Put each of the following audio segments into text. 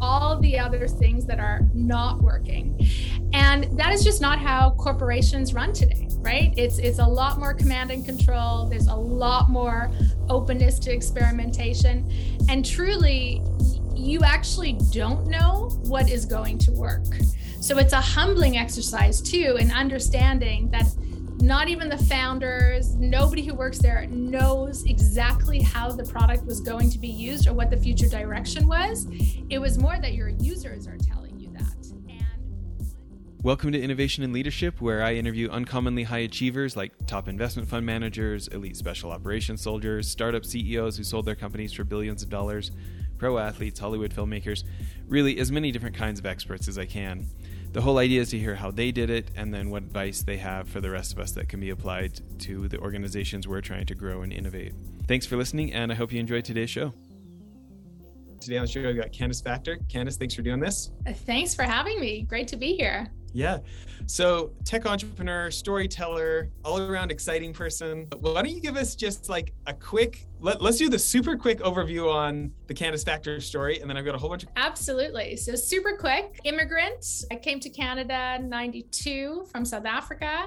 all the other things that are not working. And that is just not how corporations run today, right? It's it's a lot more command and control. There's a lot more openness to experimentation. And truly, you actually don't know what is going to work. So it's a humbling exercise too in understanding that not even the founders, nobody who works there knows exactly how the product was going to be used or what the future direction was. It was more that your users are telling you that. And Welcome to Innovation and Leadership, where I interview uncommonly high achievers like top investment fund managers, elite special operations soldiers, startup CEOs who sold their companies for billions of dollars, pro athletes, Hollywood filmmakers, really as many different kinds of experts as I can the whole idea is to hear how they did it and then what advice they have for the rest of us that can be applied to the organizations we're trying to grow and innovate. Thanks for listening, and I hope you enjoyed today's show. Today on the show, we've got Candice Faktor. Candice, thanks for doing this. Thanks for having me. Great to be here. Yeah. So, tech entrepreneur, storyteller, all around exciting person. Why don't you give us just like a quick, let, us do the super quick overview on the Candice Faktor story. And then I've got a whole bunch of. Absolutely. So, super quick immigrant. I came to Canada 92 from South Africa.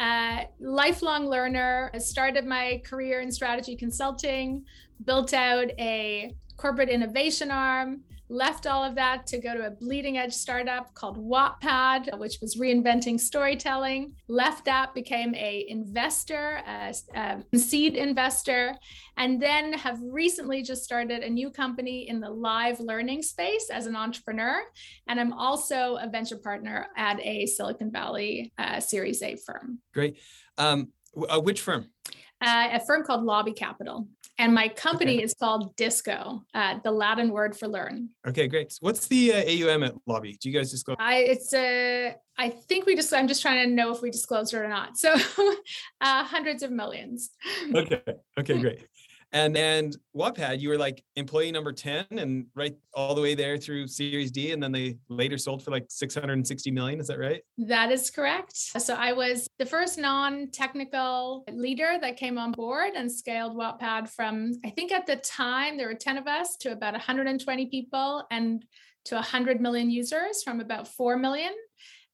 Uh, lifelong learner. I started my career in strategy consulting, built out a corporate innovation arm left all of that to go to a bleeding edge startup called Wattpad, which was reinventing storytelling. Left that, became a investor, a, a, seed investor, and then have recently just started a new company in the live learning space as an entrepreneur. And I'm also a venture partner at a Silicon Valley uh, Series A firm. Great. Um, uh, which firm? Uh, a firm called Lobby Capital. And my company okay. is called Disco, uh, the Latin word for learn. Okay, great. What's the uh, AUM at Lobby? Do you guys disclose? I it's a. Uh, I think we just. I'm just trying to know if we disclosed it or not. So, uh, hundreds of millions. Okay. Okay. Great and and Wattpad, you were like employee number 10 and right all the way there through Series D. And then they later sold for like 660 million. Is that right? That is correct. So I was the first non-technical leader that came on board and scaled Wattpad from, I think at the time there were 10 of us to about 120 people and to 100 million users from about 4 million.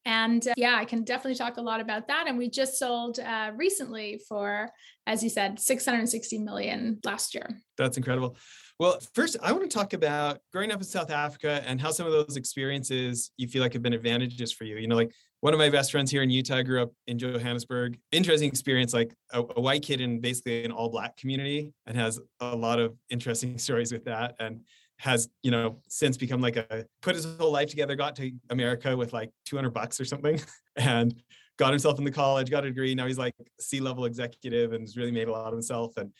And uh, yeah, I can definitely talk a lot about that. And we just sold uh, recently for, as you said, 660 million last year. That's incredible. Well, first, I want to talk about growing up in South Africa and how some of those experiences you feel like have been advantages for you. You know, like one of my best friends here in Utah grew up in Johannesburg. Interesting experience, like a, a white kid in basically an all black community and has a lot of interesting stories with that. And has you know since become like a put his whole life together got to america with like 200 bucks or something and got himself into college got a degree. Now he's like c-level executive and has really made a lot of himself and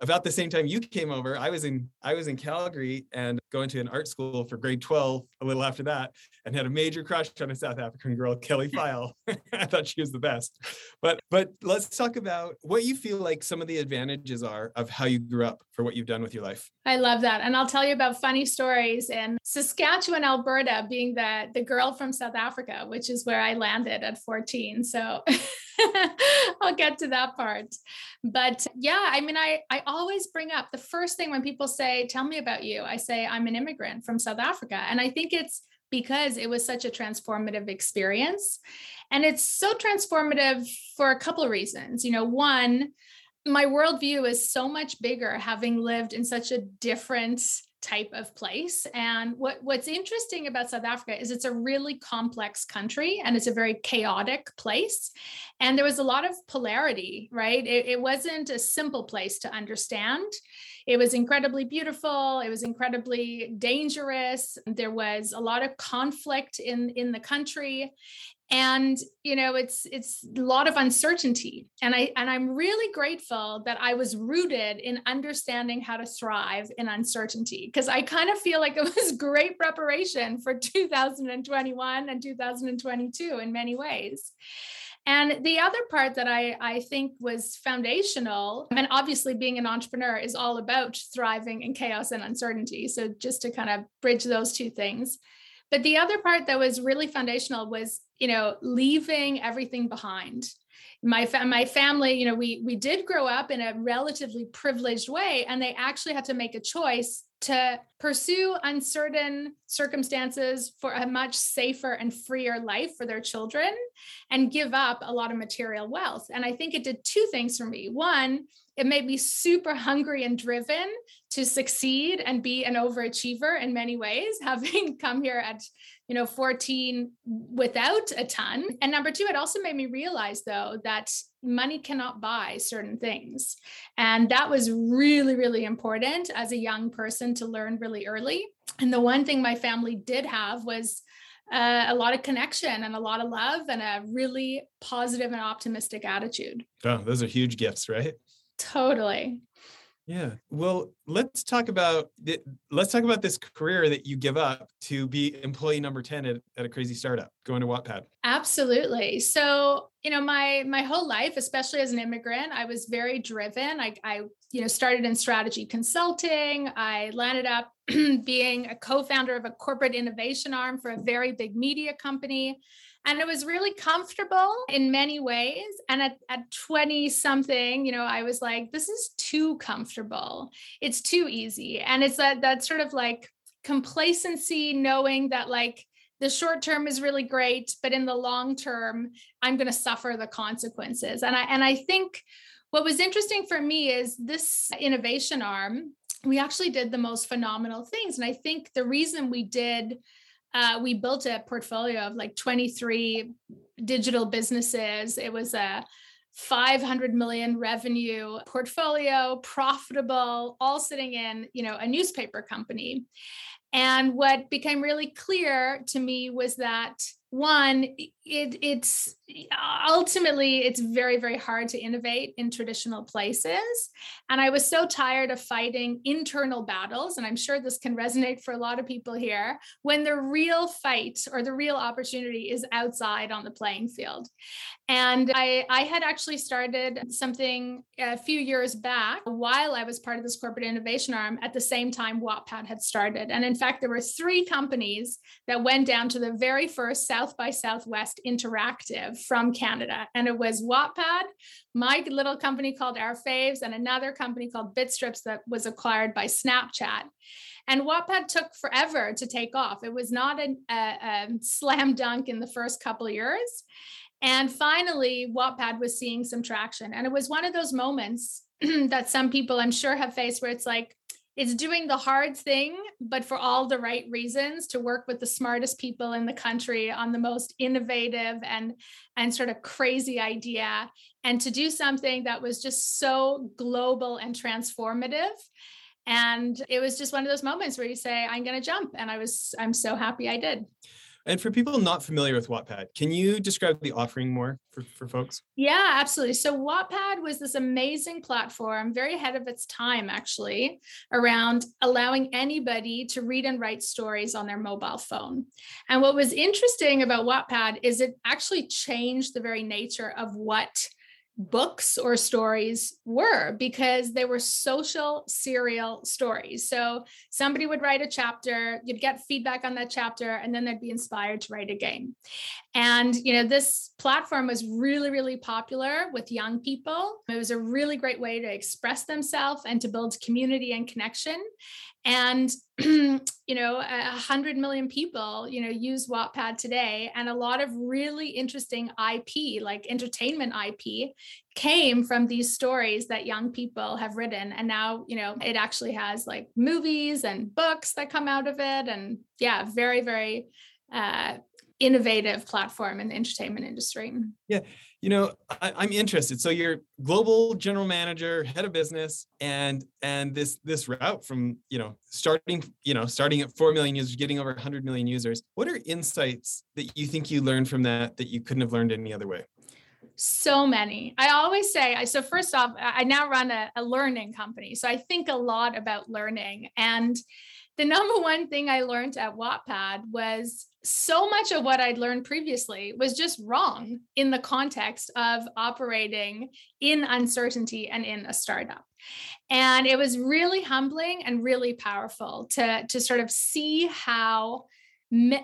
about the same time you came over i was in i was in calgary and going to an art school for grade 12 a little after that and had a major crush on a south african girl kelly file. I thought she was the best. But but let's talk about what you feel like some of the advantages are of how you grew up for what you've done with your life. I love that and i'll tell you about funny stories in saskatchewan alberta being the the girl from south africa which is where i landed at 14 so I'll get to that part. But yeah, I mean, I, I always bring up the first thing when people say, Tell me about you, I say, I'm an immigrant from South Africa. And I think it's because it was such a transformative experience. And it's so transformative for a couple of reasons. You know, one, my worldview is so much bigger having lived in such a different type of place. And what, what's interesting about South Africa is it's a really complex country and it's a very chaotic place. And there was a lot of polarity, right? It, it wasn't a simple place to understand. It was incredibly beautiful. It was incredibly dangerous. There was a lot of conflict in, in the country and you know it's it's a lot of uncertainty. And i and i'm really grateful that i was rooted in understanding how to thrive in uncertainty because i kind of feel like it was great preparation for 2021 and 2022 in many ways. And the other part that I, I think was foundational, and obviously being an entrepreneur is all about thriving in chaos and uncertainty. So just to kind of bridge those two things, but the other part that was really foundational was, you know, leaving everything behind. My fa- my family, you know, we we did grow up in a relatively privileged way, and they actually had to make a choice to pursue uncertain circumstances for a much safer and freer life for their children and give up a lot of material wealth. And I think it did two things for me. One, it made me super hungry and driven to succeed and be an overachiever in many ways, having come here at you know 14 without a ton and number two it also made me realize though that money cannot buy certain things and that was really really important as a young person to learn really early and the one thing my family did have was uh, a lot of connection and a lot of love and a really positive and optimistic attitude. Oh, those are huge gifts, right? Totally. Yeah. Well, let's talk about let's talk about this career that you give up to be employee number 10 at, at a crazy startup going to Wattpad. Absolutely. So, you know, my my whole life, especially as an immigrant, I was very driven. I I you know started in strategy consulting. I landed up being a co-founder of a corporate innovation arm for a very big media company and it was really comfortable in many ways. And at, at 20 something you know i was like this is too comfortable. It's too easy. And it's that that sort of like complacency knowing that like the short term is really great but in the long term i'm going to suffer the consequences. And i and i think what was interesting for me is this innovation arm we actually did the most phenomenal things. And i think the reason we did uh, we built a portfolio of like 23 digital businesses. It was a 500 million revenue portfolio, profitable, all sitting in, you know, a newspaper company. And what became really clear to me was that one it it's ultimately it's very very hard to innovate in traditional places. And i was so tired of fighting internal battles and i'm sure this can resonate for a lot of people here when the real fight or the real opportunity is outside on the playing field. And i i had actually started something a few years back while i was part of this corporate innovation arm at the same time wattpad had started. And in fact there were three companies that went down to the very first South by Southwest Interactive from Canada. And it was Wattpad, my little company called Our Faves, and another company called Bitstrips that was acquired by Snapchat. And Wattpad took forever to take off. It was not a, a, a slam dunk in the first couple of years. And finally, Wattpad was seeing some traction. And it was one of those moments that some people I'm sure have faced where it's like, it's doing the hard thing, but for all the right reasons to work with the smartest people in the country on the most innovative and and sort of crazy idea and to do something that was just so global and transformative. And it was just one of those moments where you say i'm going to jump and i was i'm so happy i did and for people not familiar with Wattpad, can you describe the offering more for, for folks? Yeah, absolutely. So Wattpad was this amazing platform, very ahead of its time, actually, around allowing anybody to read and write stories on their mobile phone. And what was interesting about Wattpad is it actually changed the very nature of what books or stories were because they were social serial stories. So somebody would write a chapter, you'd get feedback on that chapter, and then they'd be inspired to write a game. And you know, this platform was really, really popular with young people. It was a really great way to express themselves and to build community and connection and you know a hundred million people you know use wattpad today. And a lot of really interesting ip like entertainment ip came from these stories that young people have written. And now you know it actually has like movies and books that come out of it. And yeah very very uh, innovative platform in the entertainment industry. Yeah you know I, am interested. So you're global general manager head of business and and this this route from you know starting you know starting at 4 million users getting over 100 million users. What are insights that you think you learned from that that you couldn't have learned any other way? So many. I always say so first off i now run a, a learning company. So i think a lot about learning. And the number one thing I learned at Wattpad was so much of what I'd learned previously was just wrong in the context of operating in uncertainty and in a startup. And it was really humbling and really powerful to, to sort of see how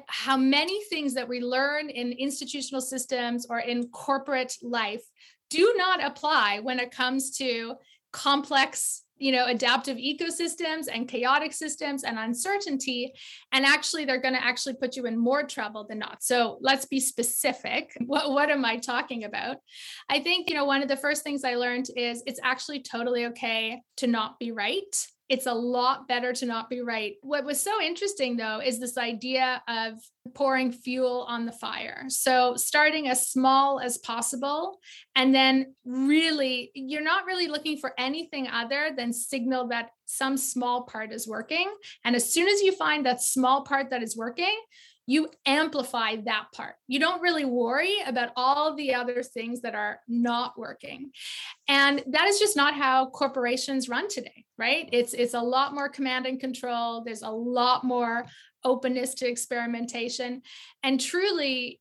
how many things that we learn in institutional systems or in corporate life do not apply when it comes to complex you know adaptive ecosystems and chaotic systems and uncertainty and actually they're going to actually put you in more trouble than not. So let's be specific. What, what am i talking about? I think you know one of the first things i learned is it's actually totally okay to not be right it's a lot better to not be right. What was so interesting though is this idea of pouring fuel on the fire. So starting as small as possible and then really you're not really looking for anything other than signal that some small part is working and as soon as you find that small part that is working, you amplify that part. You don't really worry about all the other things that are not working. And that is just not how corporations run today, right? It's it's a lot more command and control. There's a lot more openness to experimentation and truly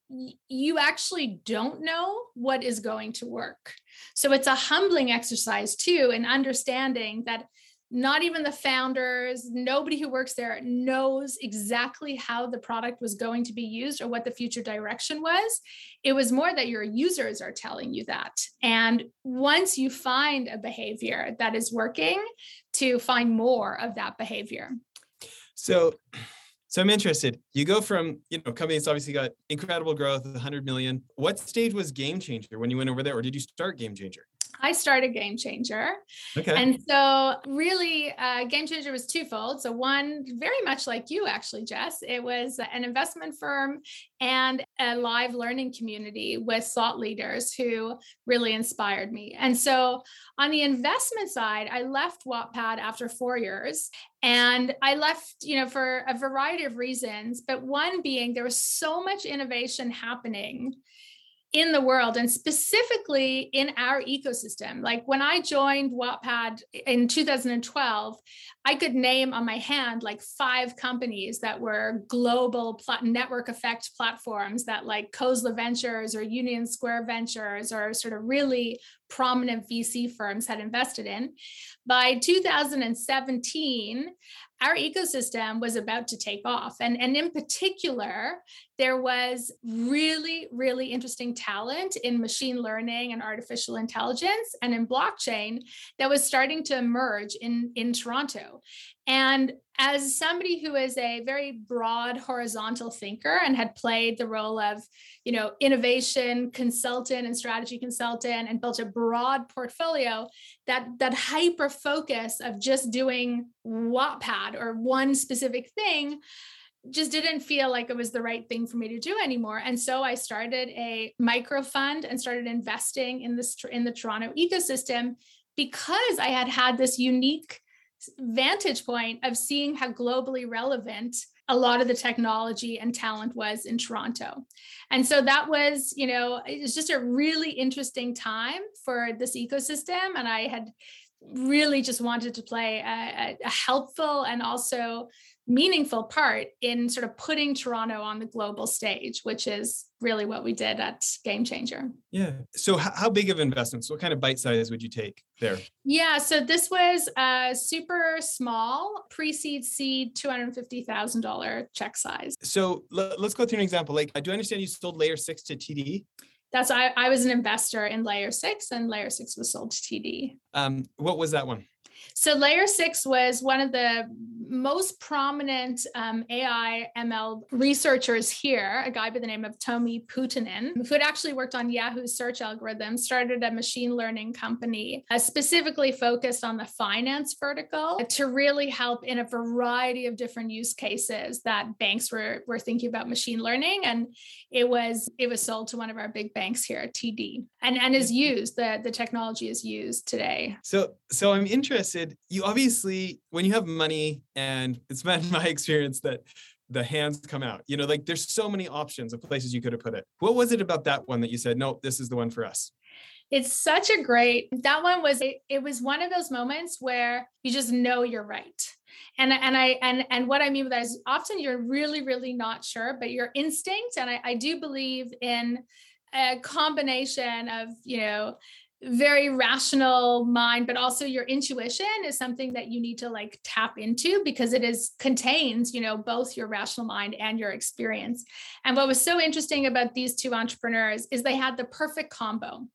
you actually don't know what is going to work. So it's a humbling exercise too in understanding that not even the founders, nobody who works there knows exactly how the product was going to be used or what the future direction was. It was more that your users are telling you that. And once you find a behavior that is working, to find more of that behavior. So, so I'm interested. You go from, you know, companies obviously got incredible growth, 100 million. What stage was Game Changer when you went over there, or did you start Game Changer? I started Game Changer. Okay. And so, really, uh, Game Changer was twofold. So, one, very much like you, actually, Jess, it was an investment firm and a live learning community with thought leaders who really inspired me. And so, on the investment side, I left Wattpad after four years. And I left, you know, for a variety of reasons, but one being there was so much innovation happening in the world and specifically in our ecosystem. Like when I joined Wattpad in 2012, I could name on my hand like five companies that were global plat- network effect platforms that like Khosla Ventures or Union Square Ventures or sort of really prominent VC firms had invested in. By 2017, our ecosystem was about to take off. And, and in particular, there was really, really interesting talent in machine learning and artificial intelligence and in blockchain that was starting to emerge in, in Toronto. And as somebody who is a very broad horizontal thinker and had played the role of, you know, innovation consultant and strategy consultant and built a broad portfolio, that that hyper focus of just doing Wattpad or one specific thing just didn't feel like it was the right thing for me to do anymore. And so i started a micro fund and started investing in this in the toronto ecosystem because i had had this unique vantage point of seeing how globally relevant a lot of the technology and talent was in Toronto. And so that was, you know, it was just a really interesting time for this ecosystem. And I had really just wanted to play a, a helpful and also meaningful part in sort of putting Toronto on the global stage, which is really what we did at Game Changer. Yeah. So, how big of investments? What kind of bite size would you take there? Yeah. So, this was a super small pre seed seed $250,000 check size. So, let's go through an example. Like, I do I understand you sold layer six to TD? That's I, I was an investor in layer six, and layer six was sold to TD. Um, what was that one? So layer six was one of the most prominent um, AI ML researchers here, a guy by the name of Tomi Poutanen, who had actually worked on Yahoo's search algorithm, started a machine learning company uh, specifically focused on the finance vertical to really help in a variety of different use cases that banks were, were thinking about machine learning. And it was it was sold to one of our big banks here TD and, and is used, the, the technology is used today. So so I'm interested. You obviously, when you have money, and it's been my experience that the hands come out. You know, like there's so many options of places you could have put it. What was it about that one that you said, no, this is the one for us? It's such a great, that one was, it, it was one of those moments where you just know you're right. And, and I and and what I mean by that is often you're really, really not sure, but your instinct, and I, I do believe in a combination of, you know, very rational mind but also your intuition is something that you need to like tap into because it is contains you know both your rational mind and your experience. And what was so interesting about these two entrepreneurs is they had the perfect combo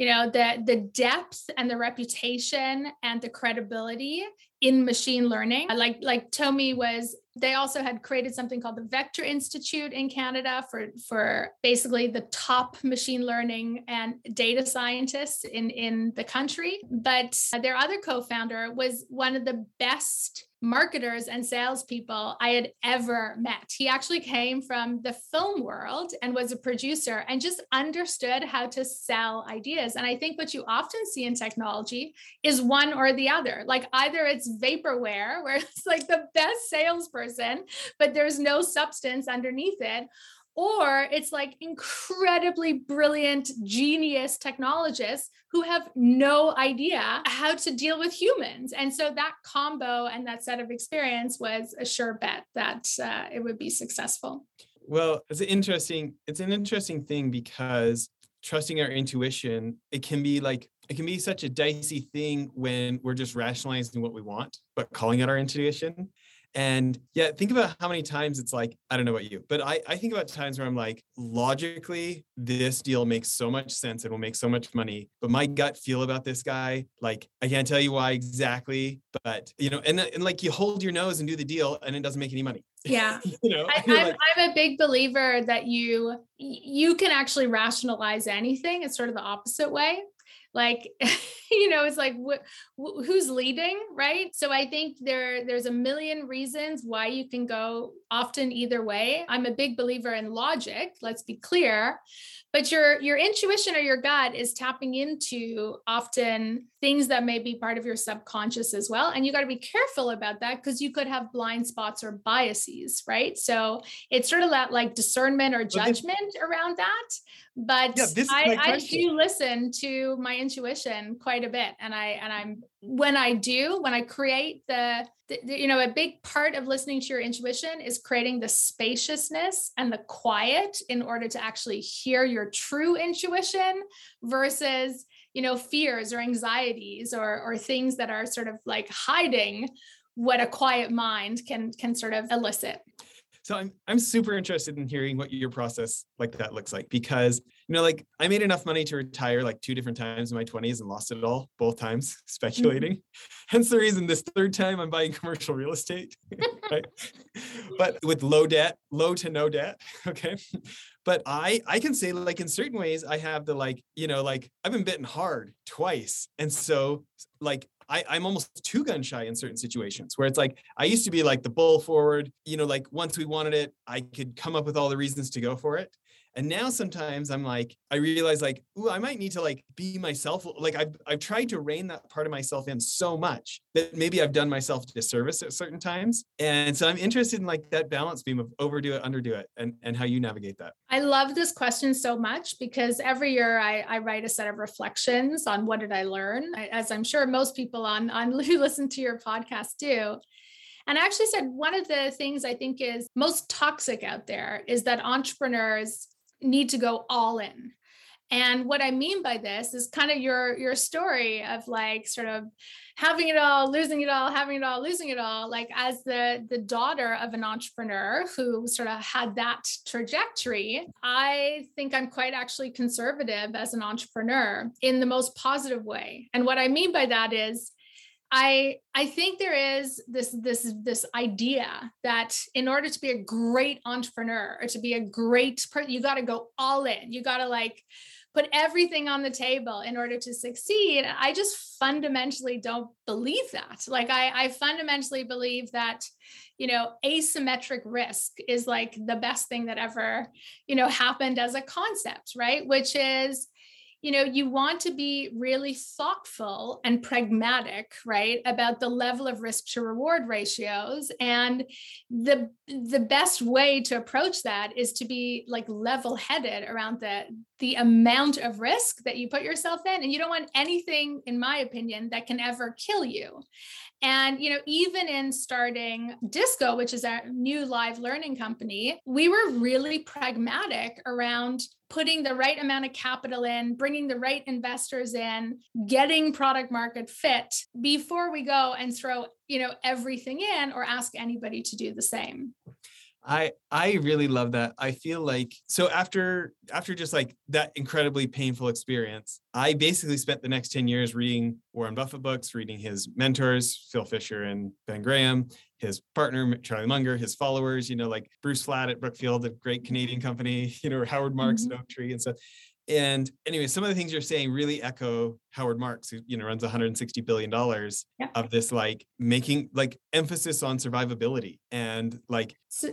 you know the the depth and the reputation and the credibility in machine learning. Uh, like like tomi was they also had created something called the vector institute in canada for for basically the top machine learning and data scientists in in the country. But their other co-founder was one of the best marketers and salespeople I had ever met. He actually came from the film world and was a producer and just understood how to sell ideas. And I think what you often see in technology is one or the other. Like either it's vaporware, where it's like the best salesperson, but there's no substance underneath it, or it's like incredibly brilliant genius technologists who have no idea how to deal with humans. And so that combo and that set of experience was a sure bet that uh, it would be successful. Well it's interesting it's an interesting thing because trusting our intuition it can be like it can be such a dicey thing when we're just rationalizing what we want but calling out our intuition and yeah, think about how many times it's like, I don't know about you, but I, I think about times where I'm like, logically, this deal makes so much sense and will make so much money. But my gut feel about this guy, like, I can't tell you why exactly, but you know, and, and like you hold your nose and do the deal and it doesn't make any money. Yeah. you know, I, am like, I'm a big believer that you you can actually rationalize anything. It's sort of the opposite way like you know it's like wh- wh- who's leading right? So i think there there's a million reasons why you can go often either way. I'm a big believer in logic let's be clear but your your intuition or your gut is tapping into often things that may be part of your subconscious as well and you got to be careful about that because you could have blind spots or biases right? So it's sort of that like discernment or judgment around that but yeah, I, I do listen to my intuition quite a bit. And i and i'm when i do when i create the, the, you know a big part of listening to your intuition is creating the spaciousness and the quiet in order to actually hear your true intuition versus you know fears or anxieties or or things that are sort of like hiding what a quiet mind can can sort of elicit so I'm I'm super interested in hearing what your process like that looks like because you know like I made enough money to retire like two different times in my 20s and lost it all both times speculating. Mm-hmm. Hence the reason this third time I'm buying commercial real estate. right? but with low debt, low to no debt, okay? But I I can say like in certain ways I have the like, you know, like I've been bitten hard twice. And so like I, I'm almost too gun shy in certain situations where it's like I used to be like the bull forward, you know, like once we wanted it, I could come up with all the reasons to go for it. And now sometimes I'm like, I realize like, ooh, I might need to like be myself. Like I've I've tried to rein that part of myself in so much that maybe I've done myself disservice at certain times. And so I'm interested in like that balance beam of overdo it, underdo it, and, and how you navigate that. I love this question so much because every year I, I write a set of reflections on what did I learn, as I'm sure most people on, on who listen to your podcast do. And I actually said one of the things I think is most toxic out there is that entrepreneurs need to go all in. And what I mean by this is kind of your your story of like sort of having it all, losing it all, having it all, losing it all. Like as the the daughter of an entrepreneur who sort of had that trajectory, I think I'm quite actually conservative as an entrepreneur in the most positive way. And what I mean by that is I I think there is this this this idea that in order to be a great entrepreneur or to be a great person, you got to go all in. You got to like put everything on the table in order to succeed. I just fundamentally don't believe that. Like I I fundamentally believe that you know asymmetric risk is like the best thing that ever you know happened as a concept, right? Which is you know you want to be really thoughtful and pragmatic right about the level of risk to reward ratios. And the the best way to approach that is to be like level headed around the the amount of risk that you put yourself in. And you don't want anything in my opinion that can ever kill you and, you know, even in starting Disco, which is our new live learning company, we were really pragmatic around putting the right amount of capital in, bringing the right investors in, getting product market fit before we go and throw, you know, everything in or ask anybody to do the same. I I really love that. I feel like so after after just like that incredibly painful experience, I basically spent the next 10 years reading Warren Buffett books, reading his mentors, Phil Fisher and Ben Graham, his partner Charlie Munger, his followers, you know, like Bruce Flatt at Brookfield, a great Canadian company, you know, Howard Marks mm-hmm. at Oaktree and stuff. And anyway, some of the things you're saying really echo Howard Marks, who you know runs 160 billion dollars yeah. of this like making like emphasis on survivability and like so,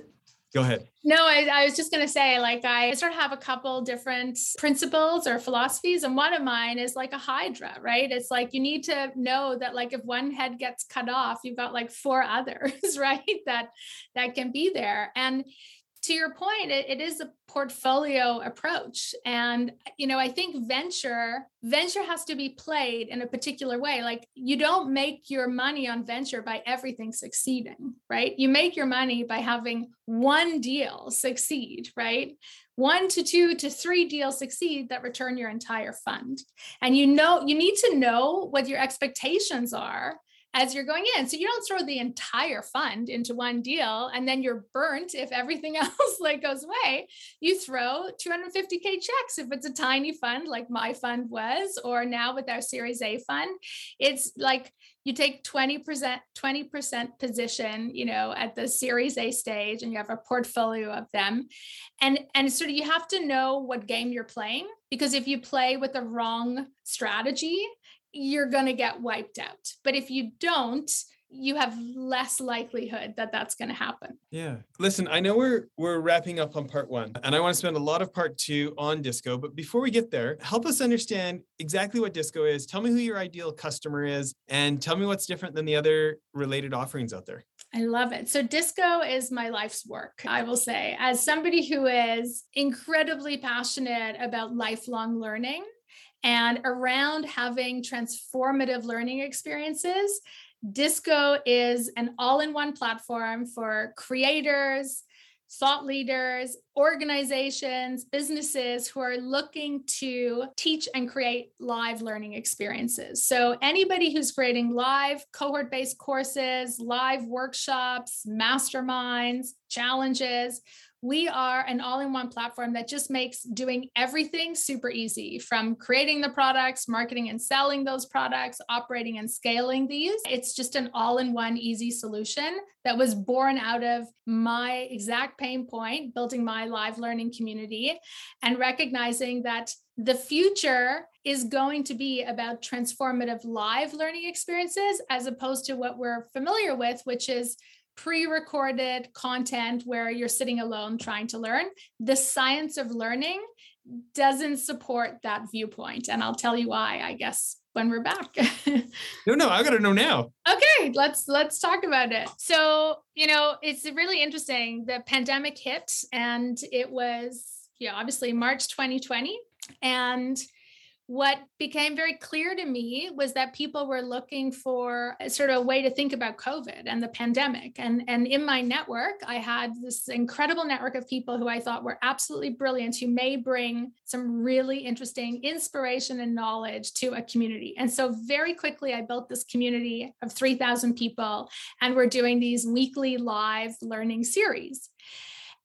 go ahead. No I, I was just going to say like i sort of have a couple different principles or philosophies and one of mine is like a hydra right? It's like you need to know that like if one head gets cut off you've got like four others right that that can be there. And to your point, it, it is a portfolio approach. And, you know, I think venture, venture has to be played in a particular way. Like you don't make your money on venture by everything succeeding, right? You make your money by having one deal succeed, right? One to two to three deals succeed that return your entire fund. And you know, you need to know what your expectations are as you're going in. So you don't throw the entire fund into one deal and then you're burnt if everything else like goes away. You throw 250k checks if it's a tiny fund like my fund was or now with our series A fund. It's like you take 20% 20% position you know at the series a stage and you have a portfolio of them and and sort of you have to know what game you're playing because if you play with the wrong strategy you're going to get wiped out. But if you don't, you have less likelihood that that's going to happen. Yeah. Listen, I know we're we're wrapping up on part 1 and I want to spend a lot of part 2 on disco, but before we get there, help us understand exactly what disco is. Tell me who your ideal customer is and tell me what's different than the other related offerings out there. I love it. So disco is my life's work, I will say. As somebody who is incredibly passionate about lifelong learning, and around having transformative learning experiences, Disco is an all in one platform for creators, thought leaders, organizations, businesses who are looking to teach and create live learning experiences. So, anybody who's creating live cohort based courses, live workshops, masterminds, challenges, we are an all in one platform that just makes doing everything super easy from creating the products, marketing and selling those products, operating and scaling these. It's just an all in one easy solution that was born out of my exact pain point, building my live learning community and recognizing that the future is going to be about transformative live learning experiences as opposed to what we're familiar with, which is pre-recorded content where you're sitting alone trying to learn. The science of learning doesn't support that viewpoint and i'll tell you why i guess when we're back. No no i gotta know now. Okay let's let's talk about it. So you know it's really interesting. The pandemic hit and it was yeah obviously march 2020 and what became very clear to me was that people were looking for a sort of a way to think about COVID and the pandemic. And, and in my network, I had this incredible network of people who I thought were absolutely brilliant, who may bring some really interesting inspiration and knowledge to a community. And so, very quickly, I built this community of 3,000 people, and we're doing these weekly live learning series.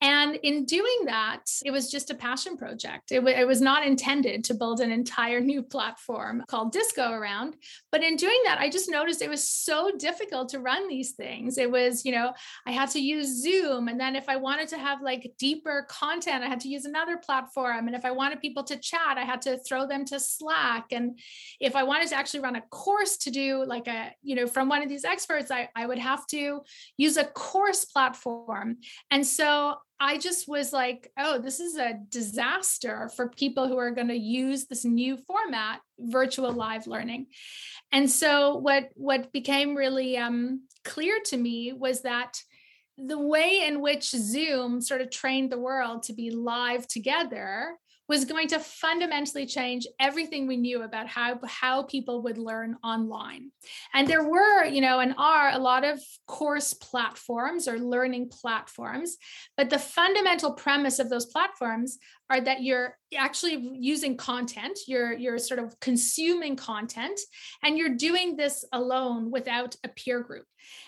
And in doing that, it was just a passion project. It, w- it, was not intended to build an entire new platform called Disco around. But in doing that, I just noticed it was so difficult to run these things. It was, you know, I had to use Zoom. And then if I wanted to have like deeper content, I had to use another platform. And if I wanted people to chat, I had to throw them to Slack. And if I wanted to actually run a course to do like a, you know, from one of these experts, I, I would have to use a course platform. And so I just was like, oh, this is a disaster for people who are going to use this new format, virtual live learning. And so what what became really um, clear to me was that the way in which Zoom sort of trained the world to be live together was going to fundamentally change everything we knew about how, how people would learn online. And there were, you know, and are a lot of course platforms or learning platforms, but the fundamental premise of those platforms are that you're actually using content you're you're sort of consuming content and you're doing this alone without a peer group.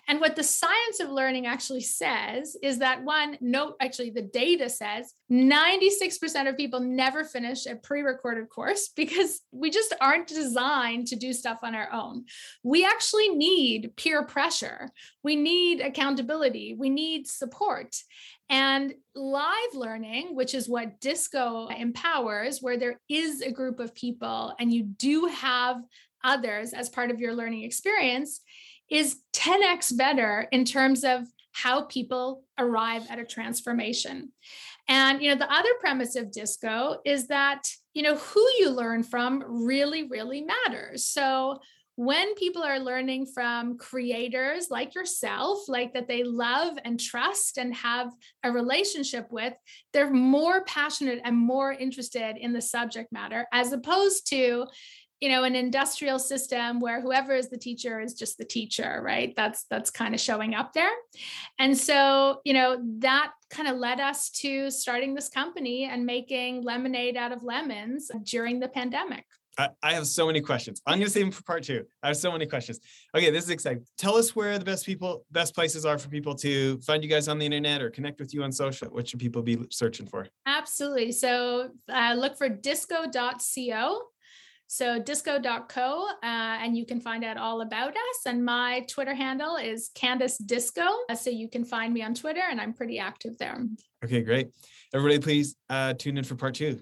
And what the science of learning actually says is that one no actually the data says 96% of people never finish a pre-recorded course because we just aren't designed to do stuff on our own. We actually need peer pressure. We need accountability. We need support and live learning, which is what Disco empowers, where there is a group of people and you do have others as part of your learning experience, is 10x better in terms of how people arrive at a transformation. And you know, the other premise of disco is that you know who you learn from really really matters. So when people are learning from creators like yourself, like that they love and trust and have a relationship with, they're more passionate and more interested in the subject matter as opposed to you know an industrial system where whoever is the teacher is just the teacher right? That's that's kind of showing up there. And so you know that kind of led us to starting this company and making lemonade out of lemons during the pandemic I, I have so many questions. I'm going to save them for part two. I have so many questions. Okay, this is exciting. Tell us where the best people, best places are for people to find you guys on the internet or connect with you on social. What should people be searching for? Absolutely. So uh, look for disco.co. So disco.co, uh, and you can find out all about us. And my Twitter handle is Candace Disco. So you can find me on Twitter, and I'm pretty active there. Okay, great. Everybody, please uh, tune in for part two.